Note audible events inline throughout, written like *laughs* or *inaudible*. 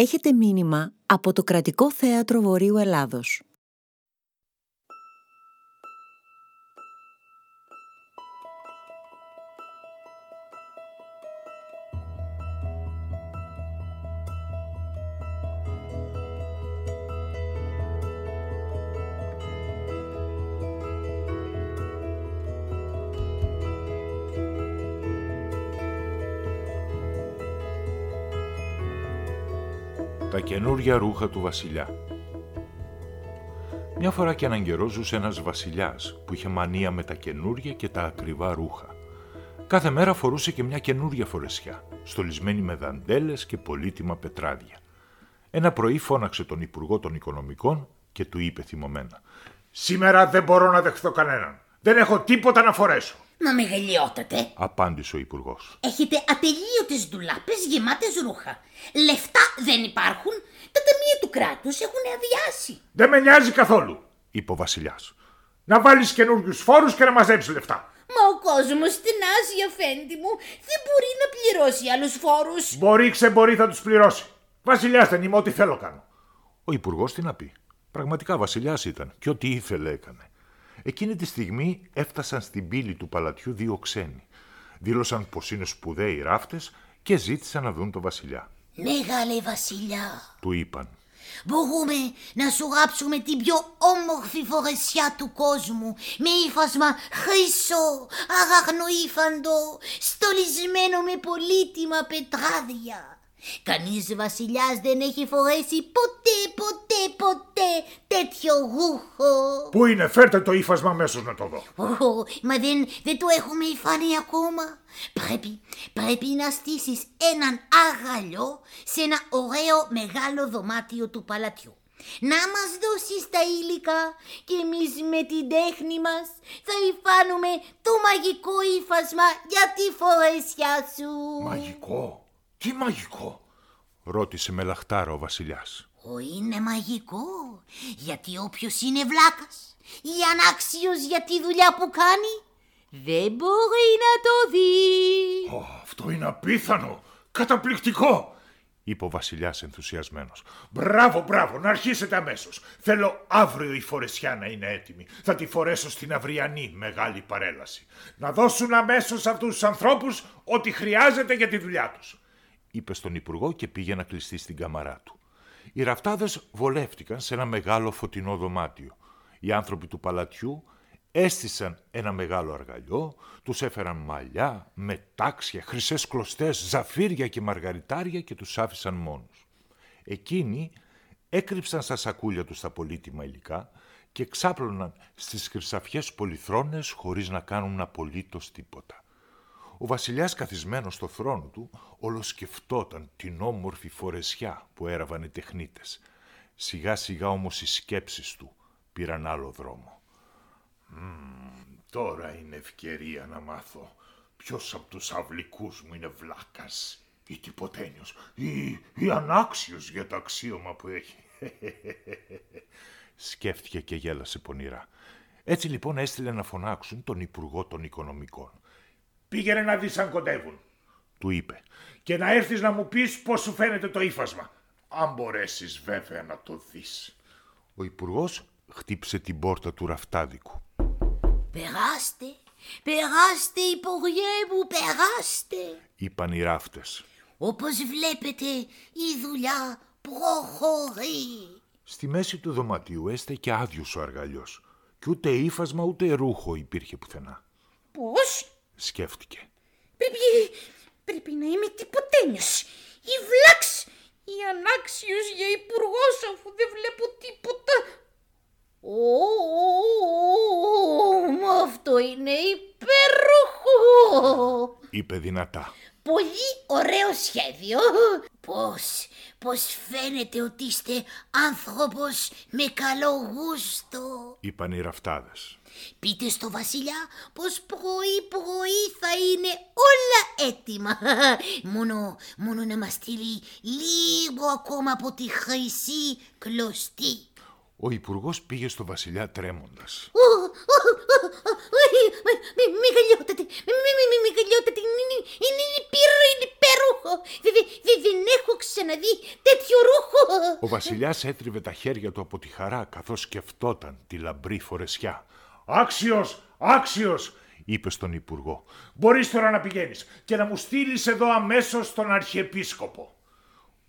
Έχετε μήνυμα από το Κρατικό Θέατρο Βορείου Ελλάδος. Τα καινούργια ρούχα του βασιλιά. Μια φορά και έναν καιρό ζούσε ένας βασιλιάς που είχε μανία με τα καινούργια και τα ακριβά ρούχα. Κάθε μέρα φορούσε και μια καινούργια φορεσιά, στολισμένη με δαντέλες και πολύτιμα πετράδια. Ένα πρωί φώναξε τον Υπουργό των Οικονομικών και του είπε θυμωμένα «Σήμερα δεν μπορώ να δεχθώ κανέναν. Δεν έχω τίποτα να φορέσω». Μα μεγαλειότατε. Απάντησε ο Υπουργός. Έχετε ατελείωτες ντουλάπες γεμάτες ρούχα. Λεφτά δεν υπάρχουν. Τα ταμεία του κράτους έχουν αδειάσει. Δεν με νοιάζει καθόλου, είπε ο Βασιλιάς. Να βάλεις καινούριους φόρους και να μαζέψεις λεφτά. Μα ο κόσμος στενάζει, αφέντη μου. Δεν μπορεί να πληρώσει άλλους φόρους. Μπορεί, ξεμπορεί, θα τους πληρώσει. Βασιλιάς δεν είμαι, ό,τι θέλω κάνω. Ο Υπουργός τι να πει. Πραγματικά βασιλιάς ήταν και ό,τι ήθελε έκανε. Εκείνη τη στιγμή έφτασαν στην πύλη του παλατιού δύο ξένοι. Δήλωσαν πως είναι σπουδαίοι ράφτες και ζήτησαν να δουν τον βασιλιά. Μεγάλε βασιλιά, Του είπαν. μπορούμε να σου γράψουμε την πιο όμορφη φορεσιά του κόσμου με ύφασμα χρυσό, αραγνοήφαντο, στολισμένο με πολύτιμα πετράδια. Κανείς βασιλιάς δεν έχει φορέσει ποτέ, ποτέ, ποτέ τέτοιο ρούχο. Πού είναι, φέρτε το ύφασμα αμέσως να το δω. Ω, μα δεν, δεν το έχουμε υφάνει ακόμα. Πρέπει, πρέπει να στήσεις έναν αγαλιό σε ένα ωραίο μεγάλο δωμάτιο του παλατιού. Να μας δώσεις τα υλικά και εμείς με την τέχνη μας θα υφάνουμε το μαγικό ύφασμα για τη φορεσιά σου. Μαγικό; Τι μαγικό. Ρώτησε με λαχτάρα ο βασιλιάς. Ω, είναι μαγικό, γιατί όποιος είναι βλάκας ή ανάξιος για τη δουλειά που κάνει, δεν μπορεί να το δει. Ω, αυτό είναι απίθανο. Καταπληκτικό. είπε ο βασιλιάς ενθουσιασμένος. Μπράβο, μπράβο, να αρχίσετε αμέσως. Θέλω αύριο η φορεσιά να είναι έτοιμη. Θα τη φορέσω στην αυριανή μεγάλη παρέλαση. Να δώσουν αμέσως αυτούς τους ανθρώπους ό,τι χρειάζεται για τη δουλειά τους. Είπε στον Υπουργό και πήγε να κλειστεί στην καμαρά του. Οι ραφτάδες βολεύτηκαν σε ένα μεγάλο φωτεινό δωμάτιο. Οι άνθρωποι του παλατιού έστησαν ένα μεγάλο αργαλιό, τους έφεραν μαλλιά, μετάξια, χρυσές κλωστές, ζαφύρια και μαργαριτάρια και τους άφησαν μόνους. Εκείνοι έκρυψαν στα σακούλια τους τα πολύτιμα υλικά και ξάπλωναν στις χρυσαφιές πολυθρόνες χωρίς να κάνουν απολύτως τίποτα. Ο βασιλιάς καθισμένος στο θρόνο του ολοσκεφτόταν την όμορφη φορεσιά που έραβαν οι τεχνίτες. Σιγά σιγά όμως οι σκέψεις του πήραν άλλο δρόμο. Τώρα είναι ευκαιρία να μάθω ποιος από τους αυλικούς μου είναι βλάκας ή τυποτένιος ή, ή ανάξιος για το αξίωμα που έχει. *laughs* Σκέφτηκε και γέλασε πονηρά. Έτσι λοιπόν έστειλε να φωνάξουν τον Υπουργό των Οικονομικών. Πήγαινε να δεις αν κοντεύουν Του είπε και να έρθεις να μου πεις πώς σου φαίνεται το ύφασμα. Αν μπορέσεις βέβαια να το δεις. Ο Υπουργός χτύπησε την πόρτα του ραφτάδικου. Περάστε, περάστε υπουργέ μου, περάστε. Είπαν οι ράφτες. Όπως βλέπετε η δουλειά προχωρεί. Στη μέση του δωματίου έστεκε άδειος ο αργαλιός και ούτε ύφασμα ούτε ρούχο υπήρχε πουθενά. Πώς; Σκέφτηκε. Πρέπει, πρέπει να είμαι τυποτένιος. Ή βλάξ, ή ανάξιος για υπουργός αφού δεν βλέπω τίποτα. Ω, μα αυτό είναι υπέροχο. Είπε δυνατά. Πολύ ωραίο σχέδιο. Πώς, πώς φαίνεται ότι είστε άνθρωπος με καλό γούστο. Είπαν οι ραφτάδες. Πείτε στο βασιλιά πως πρωί πρωί θα είναι όλα έτοιμα. *laughs* Μόνο, μόνο να μας στείλει λίγο ακόμα από τη χρυσή κλωστή. Ο υπουργός πήγε στο βασιλιά τρέμοντας. Ω, ω, ω, ω, Μη μη- μη γελιότατε, μη μη- μη- μη γελιότατε, είναι είναι- είναι υπέροχο, είναι υπέροχο. ρούχο. Δεν έχω ξαναδεί τέτοιο ρούχο. Ο βασιλιάς έτριβε τα χέρια του από τη χαρά καθώς σκεφτόταν τη λαμπρή φορεσιά. Άξιος, άξιος, είπε στον Υπουργό. Μπορείς τώρα να πηγαίνεις και να μου στείλεις εδώ αμέσως τον Αρχιεπίσκοπο.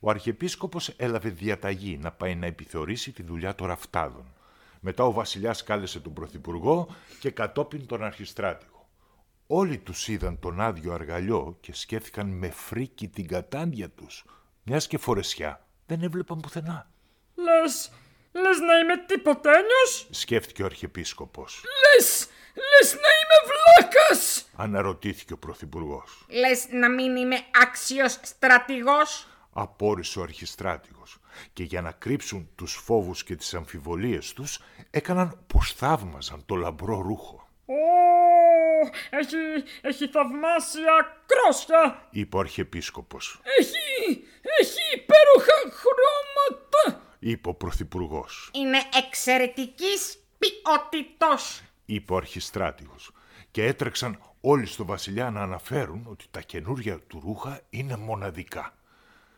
Ο Αρχιεπίσκοπος έλαβε διαταγή να πάει να επιθεωρήσει τη δουλειά των ραφτάδων. Μετά ο βασιλιάς κάλεσε τον Πρωθυπουργό και κατόπιν τον Αρχιστράτηγο. Όλοι τους είδαν τον άδειο αργαλιό και σκέφτηκαν με φρίκι την κατάντια τους. Μιας και φορεσιά δεν έβλεπαν πουθενά. Λες, λες να είμαι τίποτένιος, σκέφτηκε ο Αρχιεπίσκοπος. Λες, λες να είμαι βλάκας, αναρωτήθηκε ο Πρωθυπουργός. Λες να μην είμαι άξιος στρατηγός, απόρρισε ο αρχιστράτηγος και για να κρύψουν τους φόβους και τις αμφιβολίες τους έκαναν πως θαύμαζαν το λαμπρό ρούχο. Ω, έχει, έχει θαυμάσια κρόσια, είπε ο αρχιεπίσκοπος. Έχει, έχει υπέροχα χρώματα, είπε ο πρωθυπουργός. Είναι εξαιρετικής ποιότητος, είπε ο αρχιστράτηγος και έτρεξαν όλοι στο βασιλιά να αναφέρουν ότι τα καινούρια του ρούχα είναι μοναδικά.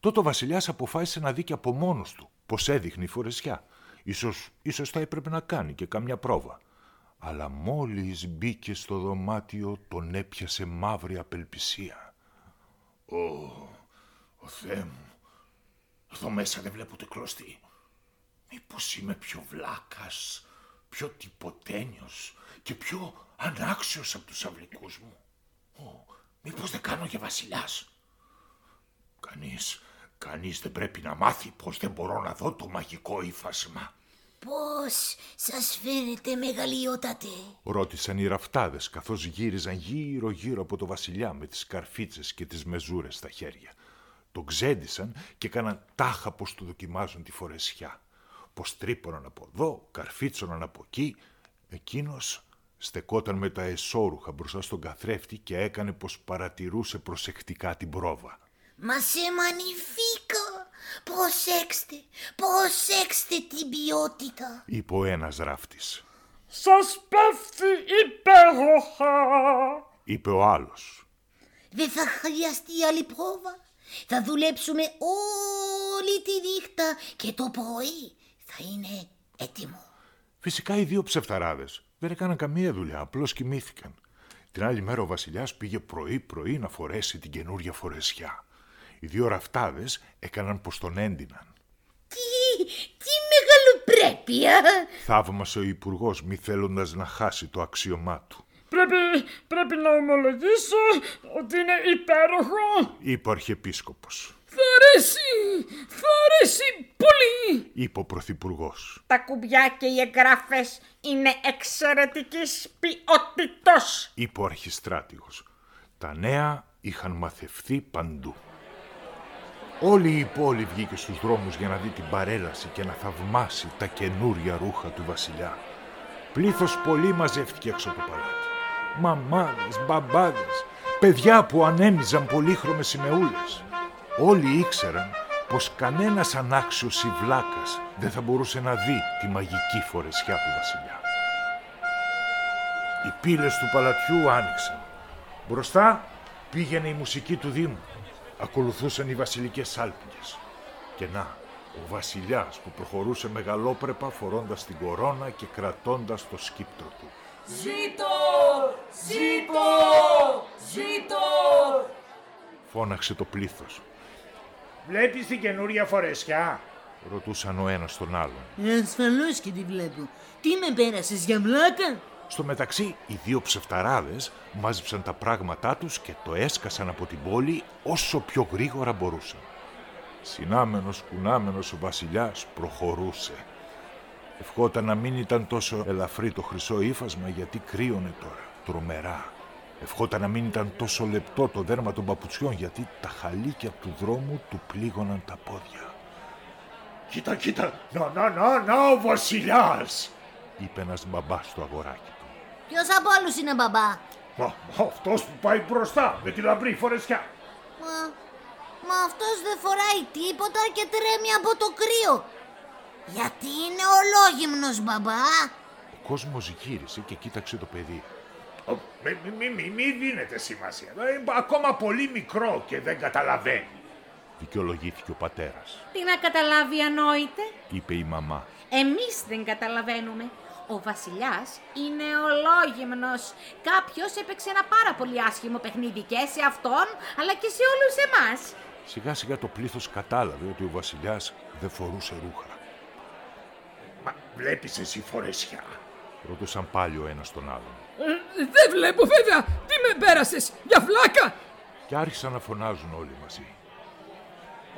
Τότε ο βασιλιάς αποφάσισε να δει και από μόνος του πως έδειχνε η φορεσιά. Ίσως, ίσως θα έπρεπε να κάνει και καμιά πρόβα. Αλλά μόλις μπήκε στο δωμάτιο τον έπιασε μαύρη απελπισία. Ω, ο Θεέ μου, εδώ μέσα δεν βλέπω το κλωστή. Μήπως είμαι πιο βλάκας, πιο τυποτένιος και πιο ανάξιος από τους αυλικούς μου. Ω, μήπως δεν κάνω και βασιλιάς. Κανείς, κανείς δεν πρέπει να μάθει πως δεν μπορώ να δω το μαγικό ύφασμα. Πώς σας φαίνεται μεγαλειότατε; Ρώτησαν οι ραφτάδες καθώς γύριζαν γύρω γύρω από το βασιλιά με τις καρφίτσες και τις μεζούρες στα χέρια. Το ξέντησαν και έκαναν τάχα πως του δοκιμάζουν τη φορεσιά. Πως τρύπωναν από εδώ, καρφίτσωναν από εκεί. Εκείνος στεκόταν με τα εσώρουχα μπροστά στον καθρέφτη και έκανε πως παρατηρούσε προσεκτικά την πρόβα. Μα σε magnifique! Προσέξτε, προσέξτε την ποιότητα. Είπε ο ένας ράφτης. Σας πέφτει υπέροχα. Είπε ο άλλος. Δεν θα χρειαστεί άλλη πρόβα. Θα δουλέψουμε όλη τη νύχτα και το πρωί θα είναι έτοιμο. Φυσικά οι δύο ψευταράδες δεν έκαναν καμία δουλειά, απλώς κοιμήθηκαν. Την άλλη μέρα ο βασιλιάς πήγε πρωί-πρωί να φορέσει την καινούρια φορεσιά. Οι δύο ραφτάδες έκαναν πως τον έντυναν. Τι, τι μεγαλοπρέπεια! Θαύμασε ο υπουργός μη θέλοντας να χάσει το αξίωμά του. Πρέπει, πρέπει να ομολογήσω ότι είναι υπέροχο, είπε ο Αρχιεπίσκοπος. Θα αρέσει, θα αρέσει πολύ, είπε ο Πρωθυπουργό. Τα κουμπιά και οι εγγράφες είναι εξαιρετικής ποιότητος, είπε ο Αρχιστράτηγος. Τα νέα είχαν μαθευθεί παντού. Όλη η πόλη βγήκε στους δρόμους για να δει την παρέλαση και να θαυμάσει τα καινούρια ρούχα του βασιλιά. Πλήθος πολύ μαζεύτηκε έξω από το παλάτι. Μαμάδες, μπαμπάδες, παιδιά που ανέμιζαν πολύχρωμες σημεούλες. Όλοι ήξεραν πως κανένας ανάξιος ή βλάκας δεν θα μπορούσε να δει τη μαγική φορεσιά του βασιλιά. Οι πύλες του παλατιού άνοιξαν. Μπροστά πήγαινε η μουσική του Δήμου ακολουθούσαν οι βασιλικές σάλπιγγες. Και να, ο βασιλιάς που προχωρούσε μεγαλόπρεπα φορώντας την κορώνα και κρατώντας το σκύπτρο του. «Ζήτω! Ζήτω! Ζήτω!» Φώναξε το πλήθος. «Βλέπεις την καινούρια φορεσιά» ρωτούσαν ο ένας τον άλλον. Ε, ασφαλώς και τη βλέπω. Τι με πέρασες για βλάκα; Στο μεταξύ, οι δύο ψευταράδες μάζεψαν τα πράγματά τους και το έσκασαν από την πόλη όσο πιο γρήγορα μπορούσαν. Συνάμενος, κουνάμενος ο βασιλιάς προχωρούσε. Ευχόταν να μην ήταν τόσο ελαφρύ το χρυσό ύφασμα γιατί κρύωνε τώρα, τρομερά. Ευχόταν να μην ήταν τόσο λεπτό το δέρμα των παπουτσιών γιατί τα χαλίκια του δρόμου του πλήγωναν τα πόδια. «Κοίτα, κοίτα, να, να, να, να, ο βασιλιάς», είπε ένας μπαμπάς στο αγοράκι. Ποιος από όλους είναι μπαμπά; Μα, μα αυτός που πάει μπροστά με τη λαμπρή φορεσιά. Μα, μα αυτός δεν φοράει τίποτα και τρέμει από το κρύο. Γιατί είναι ολόγυμνος μπαμπά; Ο κόσμος γύρισε και κοίταξε το παιδί. Μη, μη, μη, μη δίνετε σημασία. Ε, ακόμα πολύ μικρό και δεν καταλαβαίνει. Δικαιολογήθηκε ο πατέρας, Τι να καταλάβει ανόητε; είπε η μαμά. Εμείς δεν καταλαβαίνουμε. Ο βασιλιάς είναι ολόγυμνος. Κάποιος έπαιξε ένα πάρα πολύ άσχημο παιχνίδι και σε αυτόν, αλλά και σε όλους εμάς. Σιγά σιγά το πλήθος κατάλαβε ότι ο βασιλιάς δεν φορούσε ρούχα. Μα βλέπεις εσύ φορεσιά. Ρώτησαν πάλι ο ένας τον άλλον. Ε, δεν βλέπω βέβαια. Τι με πέρασες, για φλάκα. Και άρχισαν να φωνάζουν όλοι μαζί.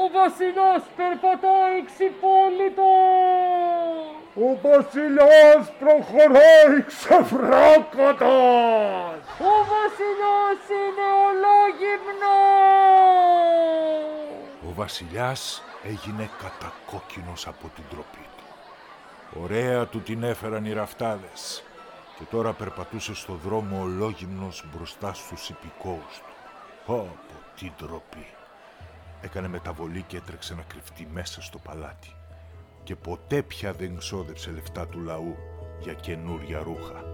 Ο βασιλιάς περπατάει ξυπόλυτο. Ο βασιλιάς προχωράει ξεφράκωτας. Ο βασιλιάς είναι ολόγυμνος. Ο βασιλιάς έγινε κατακόκκινος από την τροπή του. Ωραία του την έφεραν οι ραφτάδες και τώρα περπατούσε στο δρόμο ολόγυμνος μπροστά στους υπηκόους του. Πω, πω, τι ντροπή. Έκανε μεταβολή και έτρεξε να κρυφτεί μέσα στο παλάτι. Και ποτέ πια δεν ξόδεψε λεφτά του λαού για καινούρια ρούχα.